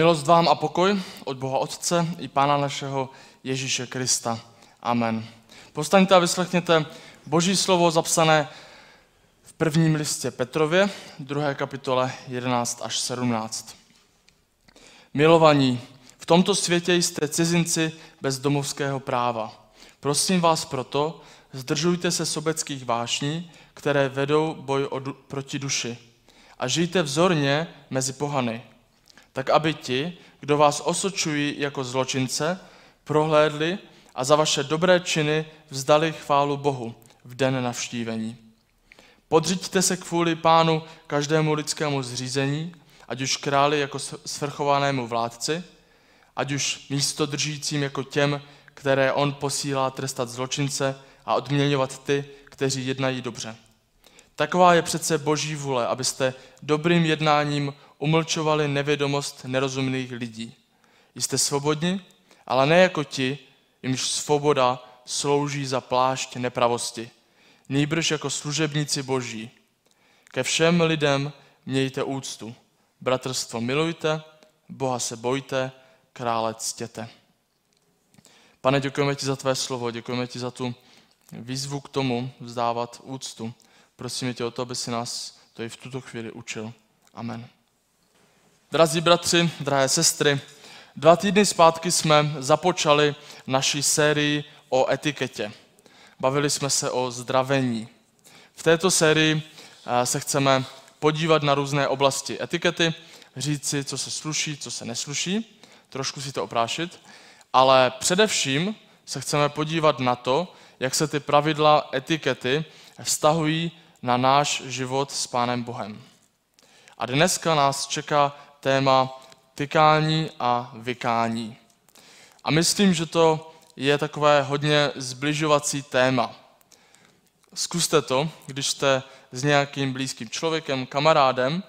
Milost vám a pokoj od Boha Otce i Pána našeho Ježíše Krista. Amen. Postaňte a vyslechněte Boží slovo zapsané v prvním listě Petrově, druhé kapitole 11 až 17. Milovaní, v tomto světě jste cizinci bez domovského práva. Prosím vás proto, zdržujte se sobeckých vášní, které vedou boj proti duši. A žijte vzorně mezi pohany, tak aby ti, kdo vás osočují jako zločince, prohlédli a za vaše dobré činy vzdali chválu Bohu v den navštívení. Podřiďte se kvůli pánu každému lidskému zřízení, ať už králi jako svrchovanému vládci, ať už místo držícím jako těm, které on posílá trestat zločince a odměňovat ty, kteří jednají dobře. Taková je přece boží vůle, abyste dobrým jednáním umlčovali nevědomost nerozumných lidí. Jste svobodni, ale ne jako ti, jimž svoboda slouží za plášť nepravosti, nýbrž jako služebníci boží. Ke všem lidem mějte úctu. Bratrstvo milujte, Boha se bojte, krále ctěte. Pane, děkujeme ti za tvé slovo, děkujeme ti za tu výzvu k tomu vzdávat úctu. Prosíme tě o to, aby si nás to i v tuto chvíli učil. Amen. Drazí bratři, drahé sestry, dva týdny zpátky jsme započali naší sérii o etiketě. Bavili jsme se o zdravení. V této sérii se chceme podívat na různé oblasti etikety, říct si, co se sluší, co se nesluší, trošku si to oprášit, ale především se chceme podívat na to, jak se ty pravidla etikety vztahují na náš život s Pánem Bohem. A dneska nás čeká téma tykání a vykání. A myslím, že to je takové hodně zbližovací téma. Zkuste to, když jste s nějakým blízkým člověkem, kamarádem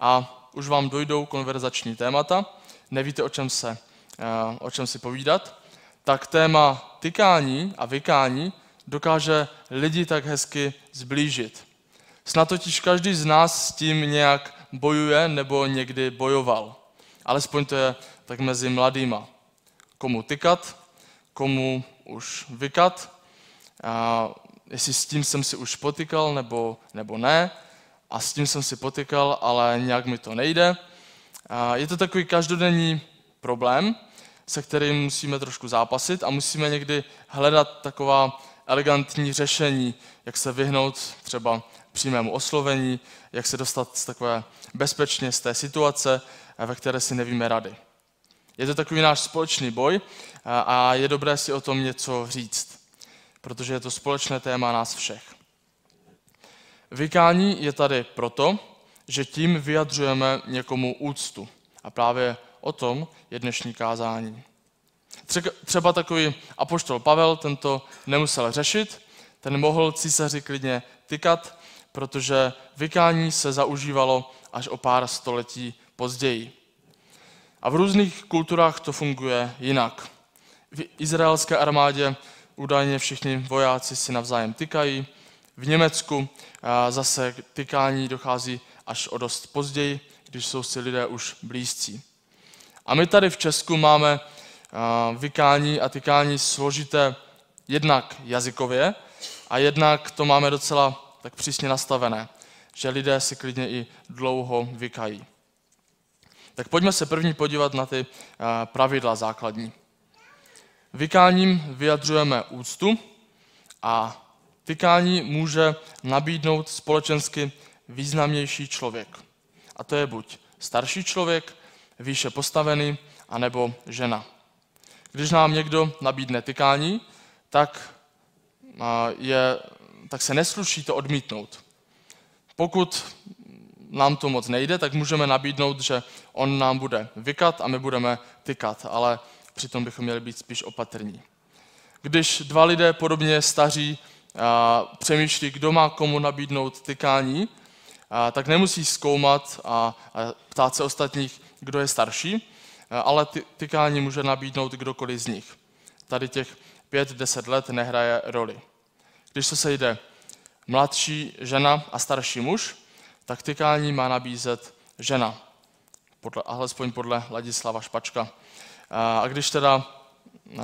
a už vám dojdou konverzační témata, nevíte, o čem, se, eh, o čem si povídat, tak téma tykání a vykání dokáže lidi tak hezky zblížit. Snad totiž každý z nás s tím nějak bojuje nebo někdy bojoval. Alespoň to je tak mezi mladýma. Komu tykat, komu už vykat, a jestli s tím jsem si už potykal nebo, nebo ne. A s tím jsem si potykal, ale nějak mi to nejde. A je to takový každodenní problém, se kterým musíme trošku zápasit a musíme někdy hledat taková elegantní řešení, jak se vyhnout třeba přímému oslovení, jak se dostat z takové bezpečně z té situace, ve které si nevíme rady. Je to takový náš společný boj a je dobré si o tom něco říct, protože je to společné téma nás všech. Vykání je tady proto, že tím vyjadřujeme někomu úctu. A právě o tom je dnešní kázání. Třeba takový apoštol Pavel tento nemusel řešit, ten mohl císaři klidně tykat, protože vykání se zaužívalo až o pár století později. A v různých kulturách to funguje jinak. V izraelské armádě údajně všichni vojáci si navzájem tykají, v Německu zase k tykání dochází až o dost později, když jsou si lidé už blízcí. A my tady v Česku máme vykání a tykání složité jednak jazykově a jednak to máme docela tak přísně nastavené, že lidé si klidně i dlouho vykají. Tak pojďme se první podívat na ty pravidla základní. Vykáním vyjadřujeme úctu a tykání může nabídnout společensky významnější člověk. A to je buď starší člověk, výše postavený, anebo žena. Když nám někdo nabídne tykání, tak, je, tak se nesluší to odmítnout. Pokud nám to moc nejde, tak můžeme nabídnout, že on nám bude vykat a my budeme tykat, ale přitom bychom měli být spíš opatrní. Když dva lidé podobně staří přemýšlí, kdo má komu nabídnout tykání, tak nemusí zkoumat a ptát se ostatních, kdo je starší, ale tykání může nabídnout kdokoliv z nich. Tady těch pět, deset let nehraje roli. Když se sejde mladší žena a starší muž, tak tykání má nabízet žena. podle, alespoň podle Ladislava Špačka. A když teda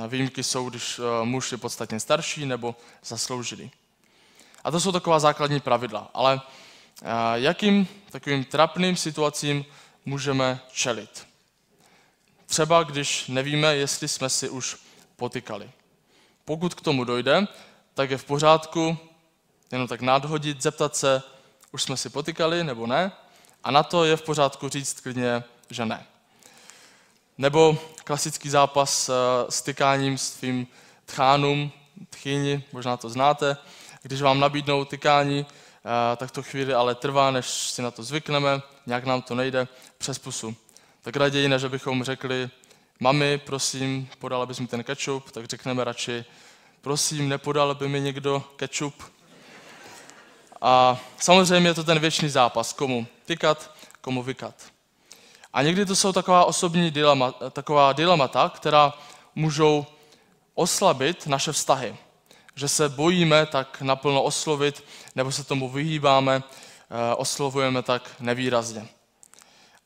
výjimky jsou, když e, muž je podstatně starší nebo zasloužilý. A to jsou taková základní pravidla. Ale jakým takovým trapným situacím můžeme čelit? Třeba když nevíme, jestli jsme si už potykali. Pokud k tomu dojde, tak je v pořádku jenom tak nadhodit, zeptat se, už jsme si potykali nebo ne, a na to je v pořádku říct klidně, že ne. Nebo klasický zápas eh, s tykáním s tvým tchánům, tchýni, možná to znáte, když vám nabídnou tykání, eh, tak to chvíli ale trvá, než si na to zvykneme, nějak nám to nejde přes pusu. Tak raději, než bychom řekli, mami, prosím, podala bys mi ten kečup, tak řekneme radši, prosím, nepodal by mi někdo kečup. A samozřejmě je to ten věčný zápas, komu tykat, komu vykat. A někdy to jsou taková osobní dilema, taková dilemata, která můžou oslabit naše vztahy. Že se bojíme tak naplno oslovit, nebo se tomu vyhýbáme, eh, oslovujeme tak nevýrazně.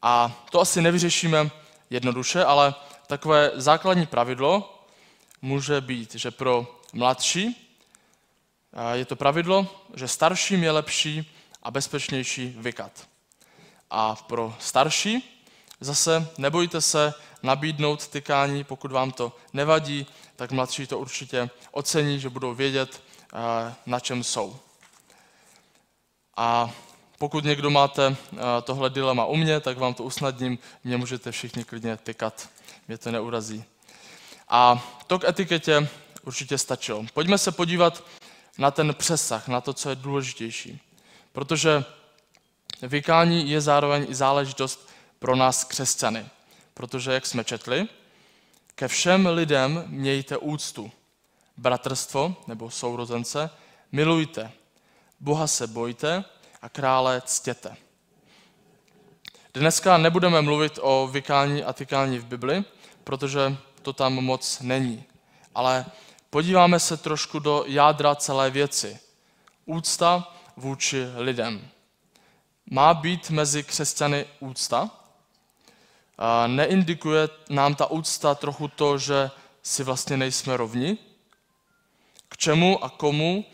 A to asi nevyřešíme jednoduše, ale takové základní pravidlo může být, že pro mladší je to pravidlo, že starším je lepší a bezpečnější vykat. A pro starší zase nebojte se nabídnout tykání, pokud vám to nevadí, tak mladší to určitě ocení, že budou vědět, na čem jsou. A pokud někdo máte tohle dilema u mě, tak vám to usnadním, mě můžete všichni klidně tykat, mě to neurazí. A to k etiketě určitě stačilo. Pojďme se podívat na ten přesah, na to, co je důležitější. Protože vykání je zároveň i záležitost pro nás křesťany. Protože, jak jsme četli, ke všem lidem mějte úctu. Bratrstvo nebo sourozence milujte. Boha se bojte a krále ctěte. Dneska nebudeme mluvit o vykání a tykání v Bibli, protože to tam moc není. Ale podíváme se trošku do jádra celé věci. Úcta vůči lidem. Má být mezi křesťany úcta? Neindikuje nám ta úcta trochu to, že si vlastně nejsme rovni? K čemu a komu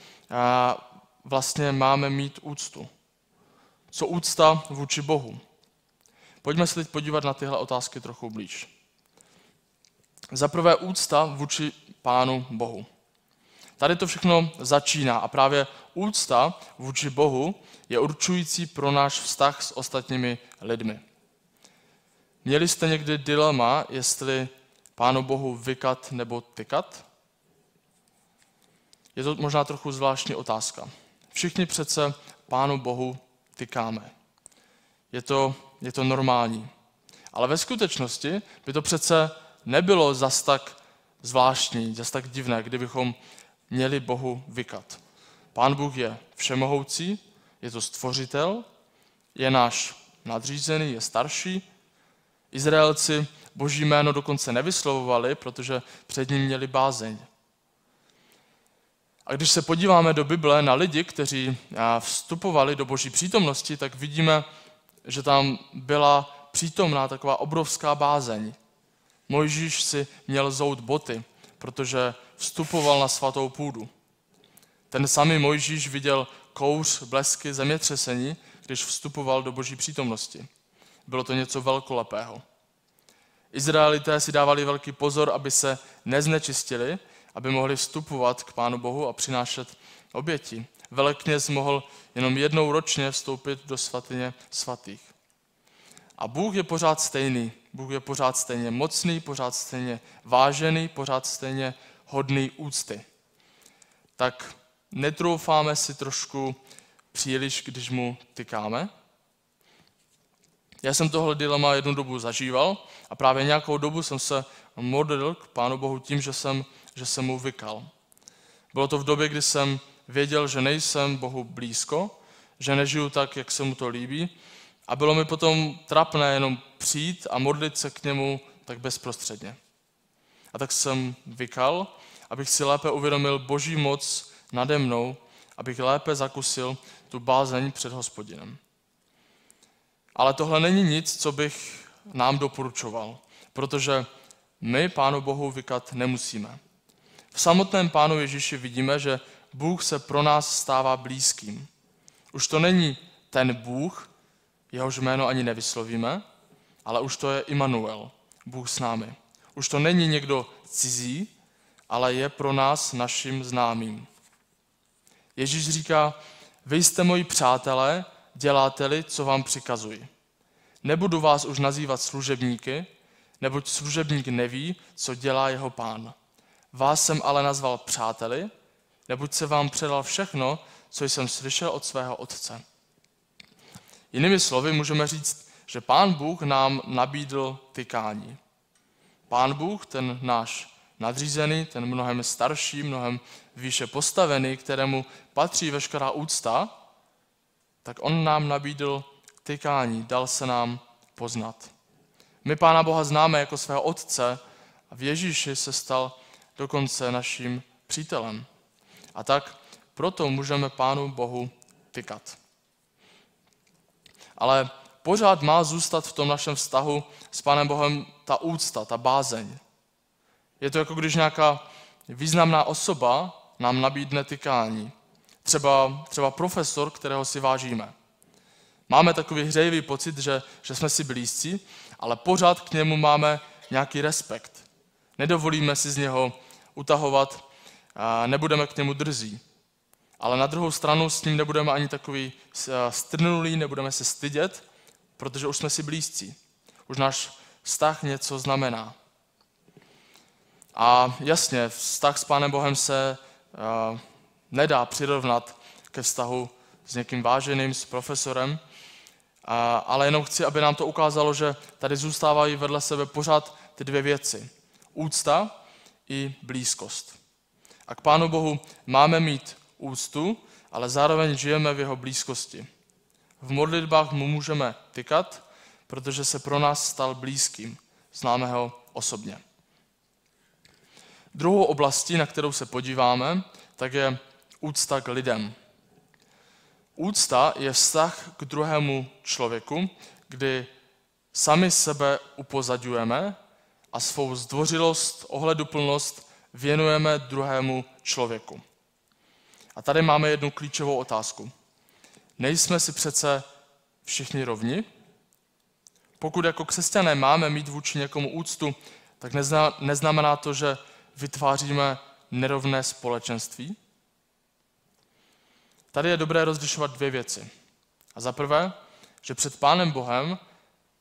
vlastně máme mít úctu? Co úcta vůči Bohu? Pojďme se teď podívat na tyhle otázky trochu blíž. Za prvé úcta vůči Pánu Bohu. Tady to všechno začíná a právě úcta vůči Bohu je určující pro náš vztah s ostatními lidmi. Měli jste někdy dilema, jestli Pánu Bohu vykat nebo tykat? Je to možná trochu zvláštní otázka. Všichni přece Pánu Bohu tykáme. Je to, je to normální. Ale ve skutečnosti by to přece nebylo zas tak zvláštní, zas tak divné, kdybychom měli Bohu vykat. Pán Bůh je všemohoucí, je to stvořitel, je náš nadřízený, je starší. Izraelci boží jméno dokonce nevyslovovali, protože před ním měli bázeň. A když se podíváme do Bible na lidi, kteří vstupovali do boží přítomnosti, tak vidíme, že tam byla přítomná taková obrovská bázeň. Mojžíš si měl zout boty, protože vstupoval na svatou půdu. Ten samý Mojžíš viděl kouř, blesky, zemětřesení, když vstupoval do boží přítomnosti. Bylo to něco velkolepého. Izraelité si dávali velký pozor, aby se neznečistili, aby mohli vstupovat k Pánu Bohu a přinášet oběti. Velekněz mohl jenom jednou ročně vstoupit do svatyně svatých. A Bůh je pořád stejný. Bůh je pořád stejně mocný, pořád stejně vážený, pořád stejně hodný úcty. Tak netroufáme si trošku příliš, když mu tykáme? Já jsem tohle dilema jednu dobu zažíval a právě nějakou dobu jsem se modlil k Pánu Bohu tím, že jsem, že jsem mu vykal. Bylo to v době, kdy jsem věděl, že nejsem Bohu blízko, že nežiju tak, jak se mu to líbí a bylo mi potom trapné jenom přijít a modlit se k němu tak bezprostředně. A tak jsem vykal, abych si lépe uvědomil boží moc nade mnou, abych lépe zakusil tu bázeň před hospodinem. Ale tohle není nic, co bych nám doporučoval, protože my Pánu Bohu vykat nemusíme. V samotném Pánu Ježíši vidíme, že Bůh se pro nás stává blízkým. Už to není ten Bůh, jehož jméno ani nevyslovíme, ale už to je Immanuel, Bůh s námi. Už to není někdo cizí, ale je pro nás naším známým. Ježíš říká, vy jste moji přátelé, děláte-li, co vám přikazuji. Nebudu vás už nazývat služebníky, neboť služebník neví, co dělá jeho pán. Vás jsem ale nazval přáteli, neboť se vám předal všechno, co jsem slyšel od svého otce. Jinými slovy můžeme říct, že pán Bůh nám nabídl tykání. Pán Bůh, ten náš nadřízený, ten mnohem starší, mnohem výše postavený, kterému patří veškerá úcta, tak on nám nabídl tykání, dal se nám poznat. My Pána Boha známe jako svého Otce a v Ježíši se stal dokonce naším přítelem. A tak proto můžeme Pánu Bohu tykat. Ale pořád má zůstat v tom našem vztahu s Pánem Bohem ta úcta, ta bázeň. Je to jako když nějaká významná osoba nám nabídne tykání. Třeba, třeba profesor, kterého si vážíme. Máme takový hřejivý pocit, že, že jsme si blízcí, ale pořád k němu máme nějaký respekt. Nedovolíme si z něho utahovat, a nebudeme k němu drzí. Ale na druhou stranu s ním nebudeme ani takový strnulý, nebudeme se stydět, protože už jsme si blízcí. Už náš vztah něco znamená. A jasně, vztah s Pánem Bohem se uh, nedá přirovnat ke vztahu s někým váženým, s profesorem, a, ale jenom chci, aby nám to ukázalo, že tady zůstávají vedle sebe pořád ty dvě věci. Úcta i blízkost. A k Pánu Bohu máme mít úctu, ale zároveň žijeme v jeho blízkosti. V modlitbách mu můžeme tykat, protože se pro nás stal blízkým. Známe ho osobně. Druhou oblastí, na kterou se podíváme, tak je úcta k lidem. Úcta je vztah k druhému člověku, kdy sami sebe upozadňujeme a svou zdvořilost, ohleduplnost věnujeme druhému člověku. A tady máme jednu klíčovou otázku. Nejsme si přece všichni rovni? Pokud jako křesťané máme mít vůči někomu úctu, tak neznamená to, že vytváříme nerovné společenství? Tady je dobré rozlišovat dvě věci. A za prvé, že před Pánem Bohem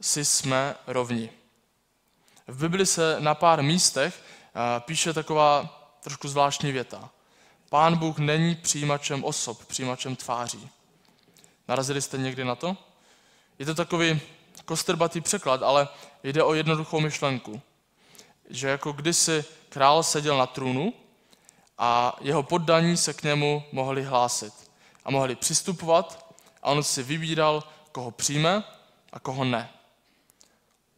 si jsme rovni. V Bibli se na pár místech eh, píše taková trošku zvláštní věta. Pán Bůh není přijímačem osob, přijímačem tváří. Narazili jste někdy na to? Je to takový kostrbatý překlad, ale jde o jednoduchou myšlenku. Že jako kdysi král seděl na trůnu a jeho poddaní se k němu mohli hlásit a mohli přistupovat a on si vybíral, koho přijme a koho ne.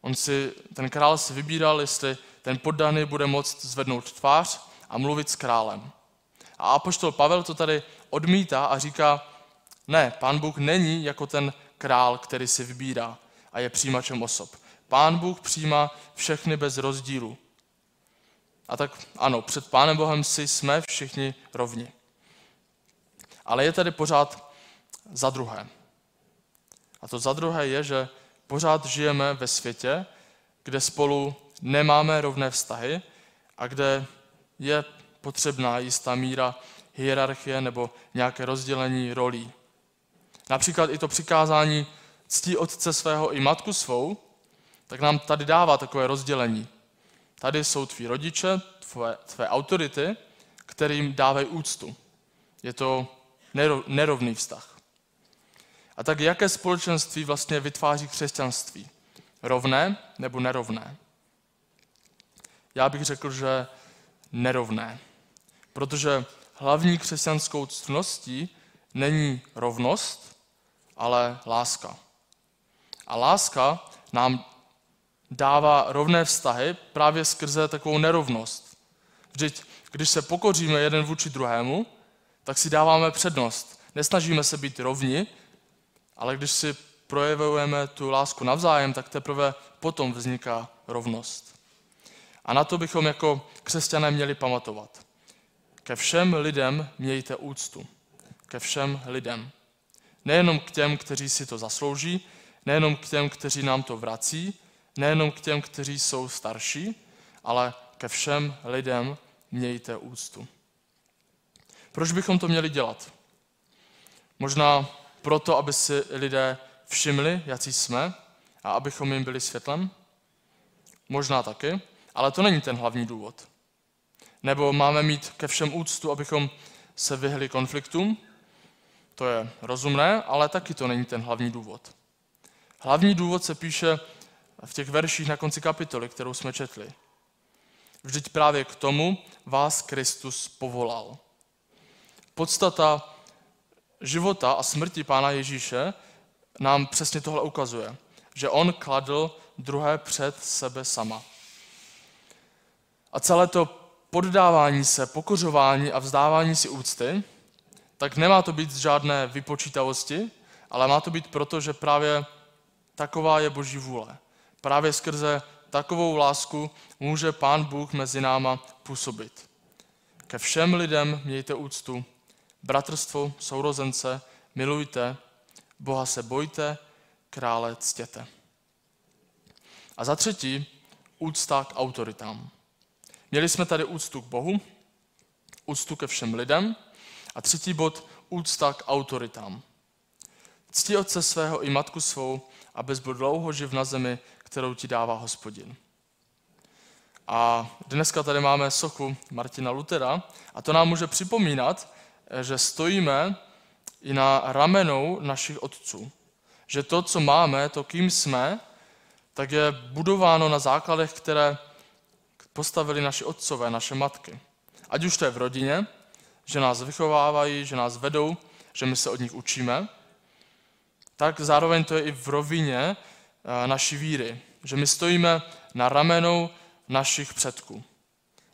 On si, ten král si vybíral, jestli ten poddaný bude moct zvednout tvář a mluvit s králem. A apoštol Pavel to tady odmítá a říká, ne, pán Bůh není jako ten král, který si vybírá a je přijímačem osob. Pán Bůh přijímá všechny bez rozdílu. A tak ano, před Pánem Bohem si jsme všichni rovni. Ale je tady pořád za druhé. A to za druhé je, že pořád žijeme ve světě, kde spolu nemáme rovné vztahy a kde je potřebná jistá míra hierarchie nebo nějaké rozdělení rolí. Například i to přikázání ctí otce svého i matku svou, tak nám tady dává takové rozdělení. Tady jsou tví rodiče, tvé, tvé autority, kterým dávají úctu. Je to nerovný vztah. A tak jaké společenství vlastně vytváří křesťanství? Rovné nebo nerovné? Já bych řekl, že nerovné. Protože hlavní křesťanskou ctností není rovnost, ale láska. A láska nám dává rovné vztahy právě skrze takovou nerovnost. Vždyť, když se pokoříme jeden vůči druhému, tak si dáváme přednost. Nesnažíme se být rovni, ale když si projevujeme tu lásku navzájem, tak teprve potom vzniká rovnost. A na to bychom jako křesťané měli pamatovat. Ke všem lidem mějte úctu. Ke všem lidem. Nejenom k těm, kteří si to zaslouží, nejenom k těm, kteří nám to vrací, nejenom k těm, kteří jsou starší, ale ke všem lidem mějte úctu. Proč bychom to měli dělat? Možná proto, aby si lidé všimli, jaký jsme a abychom jim byli světlem? Možná taky, ale to není ten hlavní důvod. Nebo máme mít ke všem úctu, abychom se vyhli konfliktům? To je rozumné, ale taky to není ten hlavní důvod. Hlavní důvod se píše v těch verších na konci kapitoly, kterou jsme četli. Vždyť právě k tomu vás Kristus povolal. Podstata života a smrti Pána Ježíše nám přesně tohle ukazuje, že on kladl druhé před sebe sama. A celé to poddávání se, pokořování a vzdávání si úcty, tak nemá to být z žádné vypočítavosti, ale má to být proto, že právě taková je Boží vůle. Právě skrze takovou lásku může Pán Bůh mezi náma působit. Ke všem lidem mějte úctu, bratrstvo, sourozence, milujte, Boha se bojte, krále ctěte. A za třetí, úcta k autoritám. Měli jsme tady úctu k Bohu, úctu ke všem lidem a třetí bod, úcta k autoritám. Cti otce svého i matku svou, abys byl dlouho živ na zemi, kterou ti dává hospodin. A dneska tady máme sochu Martina Lutera a to nám může připomínat, že stojíme i na ramenou našich otců. Že to, co máme, to, kým jsme, tak je budováno na základech, které postavili naši otcové, naše matky. Ať už to je v rodině, že nás vychovávají, že nás vedou, že my se od nich učíme, tak zároveň to je i v rovině eh, naší víry, že my stojíme na ramenou našich předků.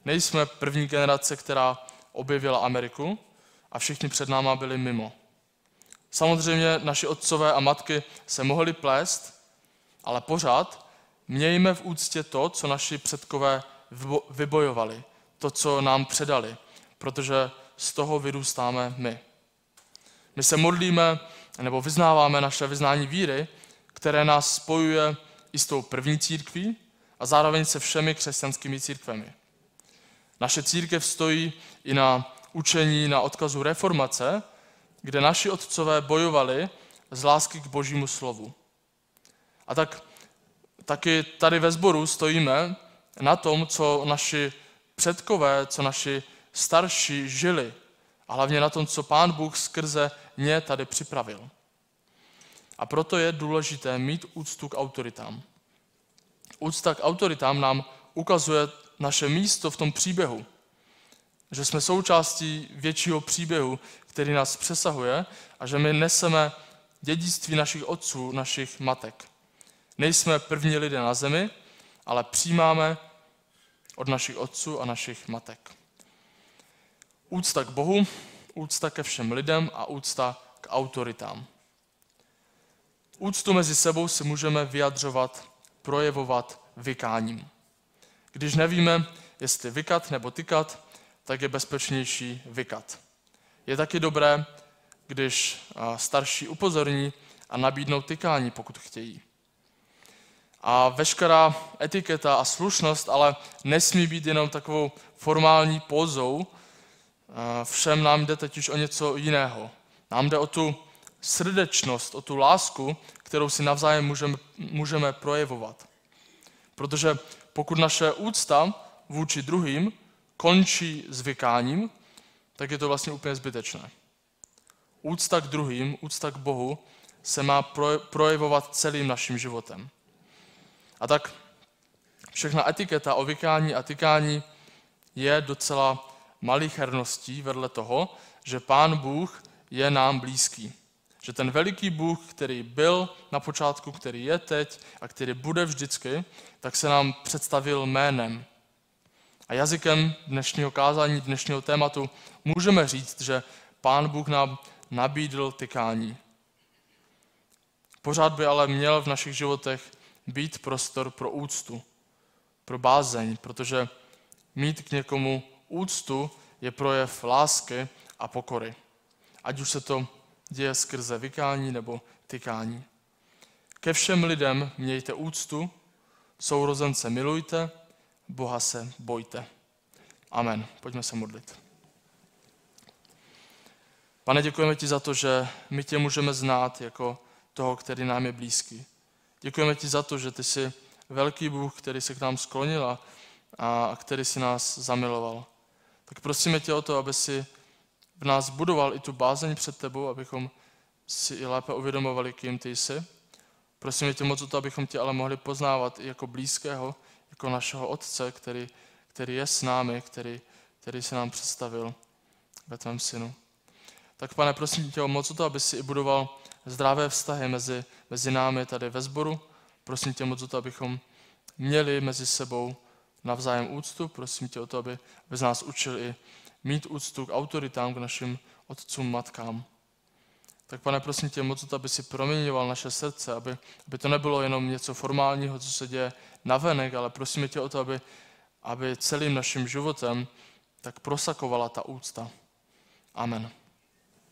Nejsme první generace, která objevila Ameriku a všichni před náma byli mimo. Samozřejmě naši otcové a matky se mohli plést, ale pořád mějme v úctě to, co naši předkové vybojovali, to, co nám předali, protože z toho vyrůstáme my. My se modlíme nebo vyznáváme naše vyznání víry, které nás spojuje i s tou první církví a zároveň se všemi křesťanskými církvemi. Naše církev stojí i na učení, na odkazu reformace, kde naši otcové bojovali z lásky k božímu slovu. A tak taky tady ve sboru stojíme na tom, co naši předkové, co naši starší žili a hlavně na tom, co pán Bůh skrze ně tady připravil. A proto je důležité mít úctu k autoritám. Úcta k autoritám nám ukazuje naše místo v tom příběhu. Že jsme součástí většího příběhu, který nás přesahuje a že my neseme dědictví našich otců, našich matek. Nejsme první lidé na zemi, ale přijímáme od našich otců a našich matek. Úcta k Bohu, úcta ke všem lidem a úcta k autoritám. Úctu mezi sebou si můžeme vyjadřovat, projevovat vykáním. Když nevíme, jestli vykat nebo tykat, tak je bezpečnější vykat. Je taky dobré, když starší upozorní a nabídnou tykání, pokud chtějí. A veškerá etiketa a slušnost ale nesmí být jenom takovou formální pozou. Všem nám jde teď o něco jiného. Nám jde o tu srdečnost, o tu lásku, kterou si navzájem můžeme, můžeme projevovat. Protože pokud naše úcta vůči druhým končí zvykáním, tak je to vlastně úplně zbytečné. Úcta k druhým, úcta k Bohu se má projevovat celým naším životem. A tak všechna etiketa o vykání a tykání je docela malicherností vedle toho, že Pán Bůh je nám blízký. Že ten veliký Bůh, který byl na počátku, který je teď a který bude vždycky, tak se nám představil jménem. A jazykem dnešního kázání, dnešního tématu můžeme říct, že Pán Bůh nám nabídl tykání. Pořád by ale měl v našich životech být prostor pro úctu, pro bázeň, protože mít k někomu úctu je projev lásky a pokory. Ať už se to děje skrze vykání nebo tykání. Ke všem lidem mějte úctu, sourozence milujte, Boha se bojte. Amen. Pojďme se modlit. Pane, děkujeme ti za to, že my tě můžeme znát jako toho, který nám je blízký. Děkujeme ti za to, že ty jsi velký Bůh, který se k nám sklonil a který si nás zamiloval. Tak prosíme tě o to, aby si v nás budoval i tu bázeň před tebou, abychom si i lépe uvědomovali, kým ty jsi. Prosíme tě moc o to, abychom tě ale mohli poznávat i jako blízkého, jako našeho Otce, který, který je s námi, který, který se nám představil ve tvém synu. Tak pane, prosím tě o moc o to, aby si i budoval zdravé vztahy mezi, mezi námi tady ve sboru. Prosím tě moc o to, abychom měli mezi sebou navzájem úctu. Prosím tě o to, aby, z nás učil i mít úctu k autoritám, k našim otcům, matkám. Tak pane, prosím tě moc aby si proměňoval naše srdce, aby, aby to nebylo jenom něco formálního, co se děje navenek, ale prosím tě o to, aby, aby celým naším životem tak prosakovala ta úcta. Amen.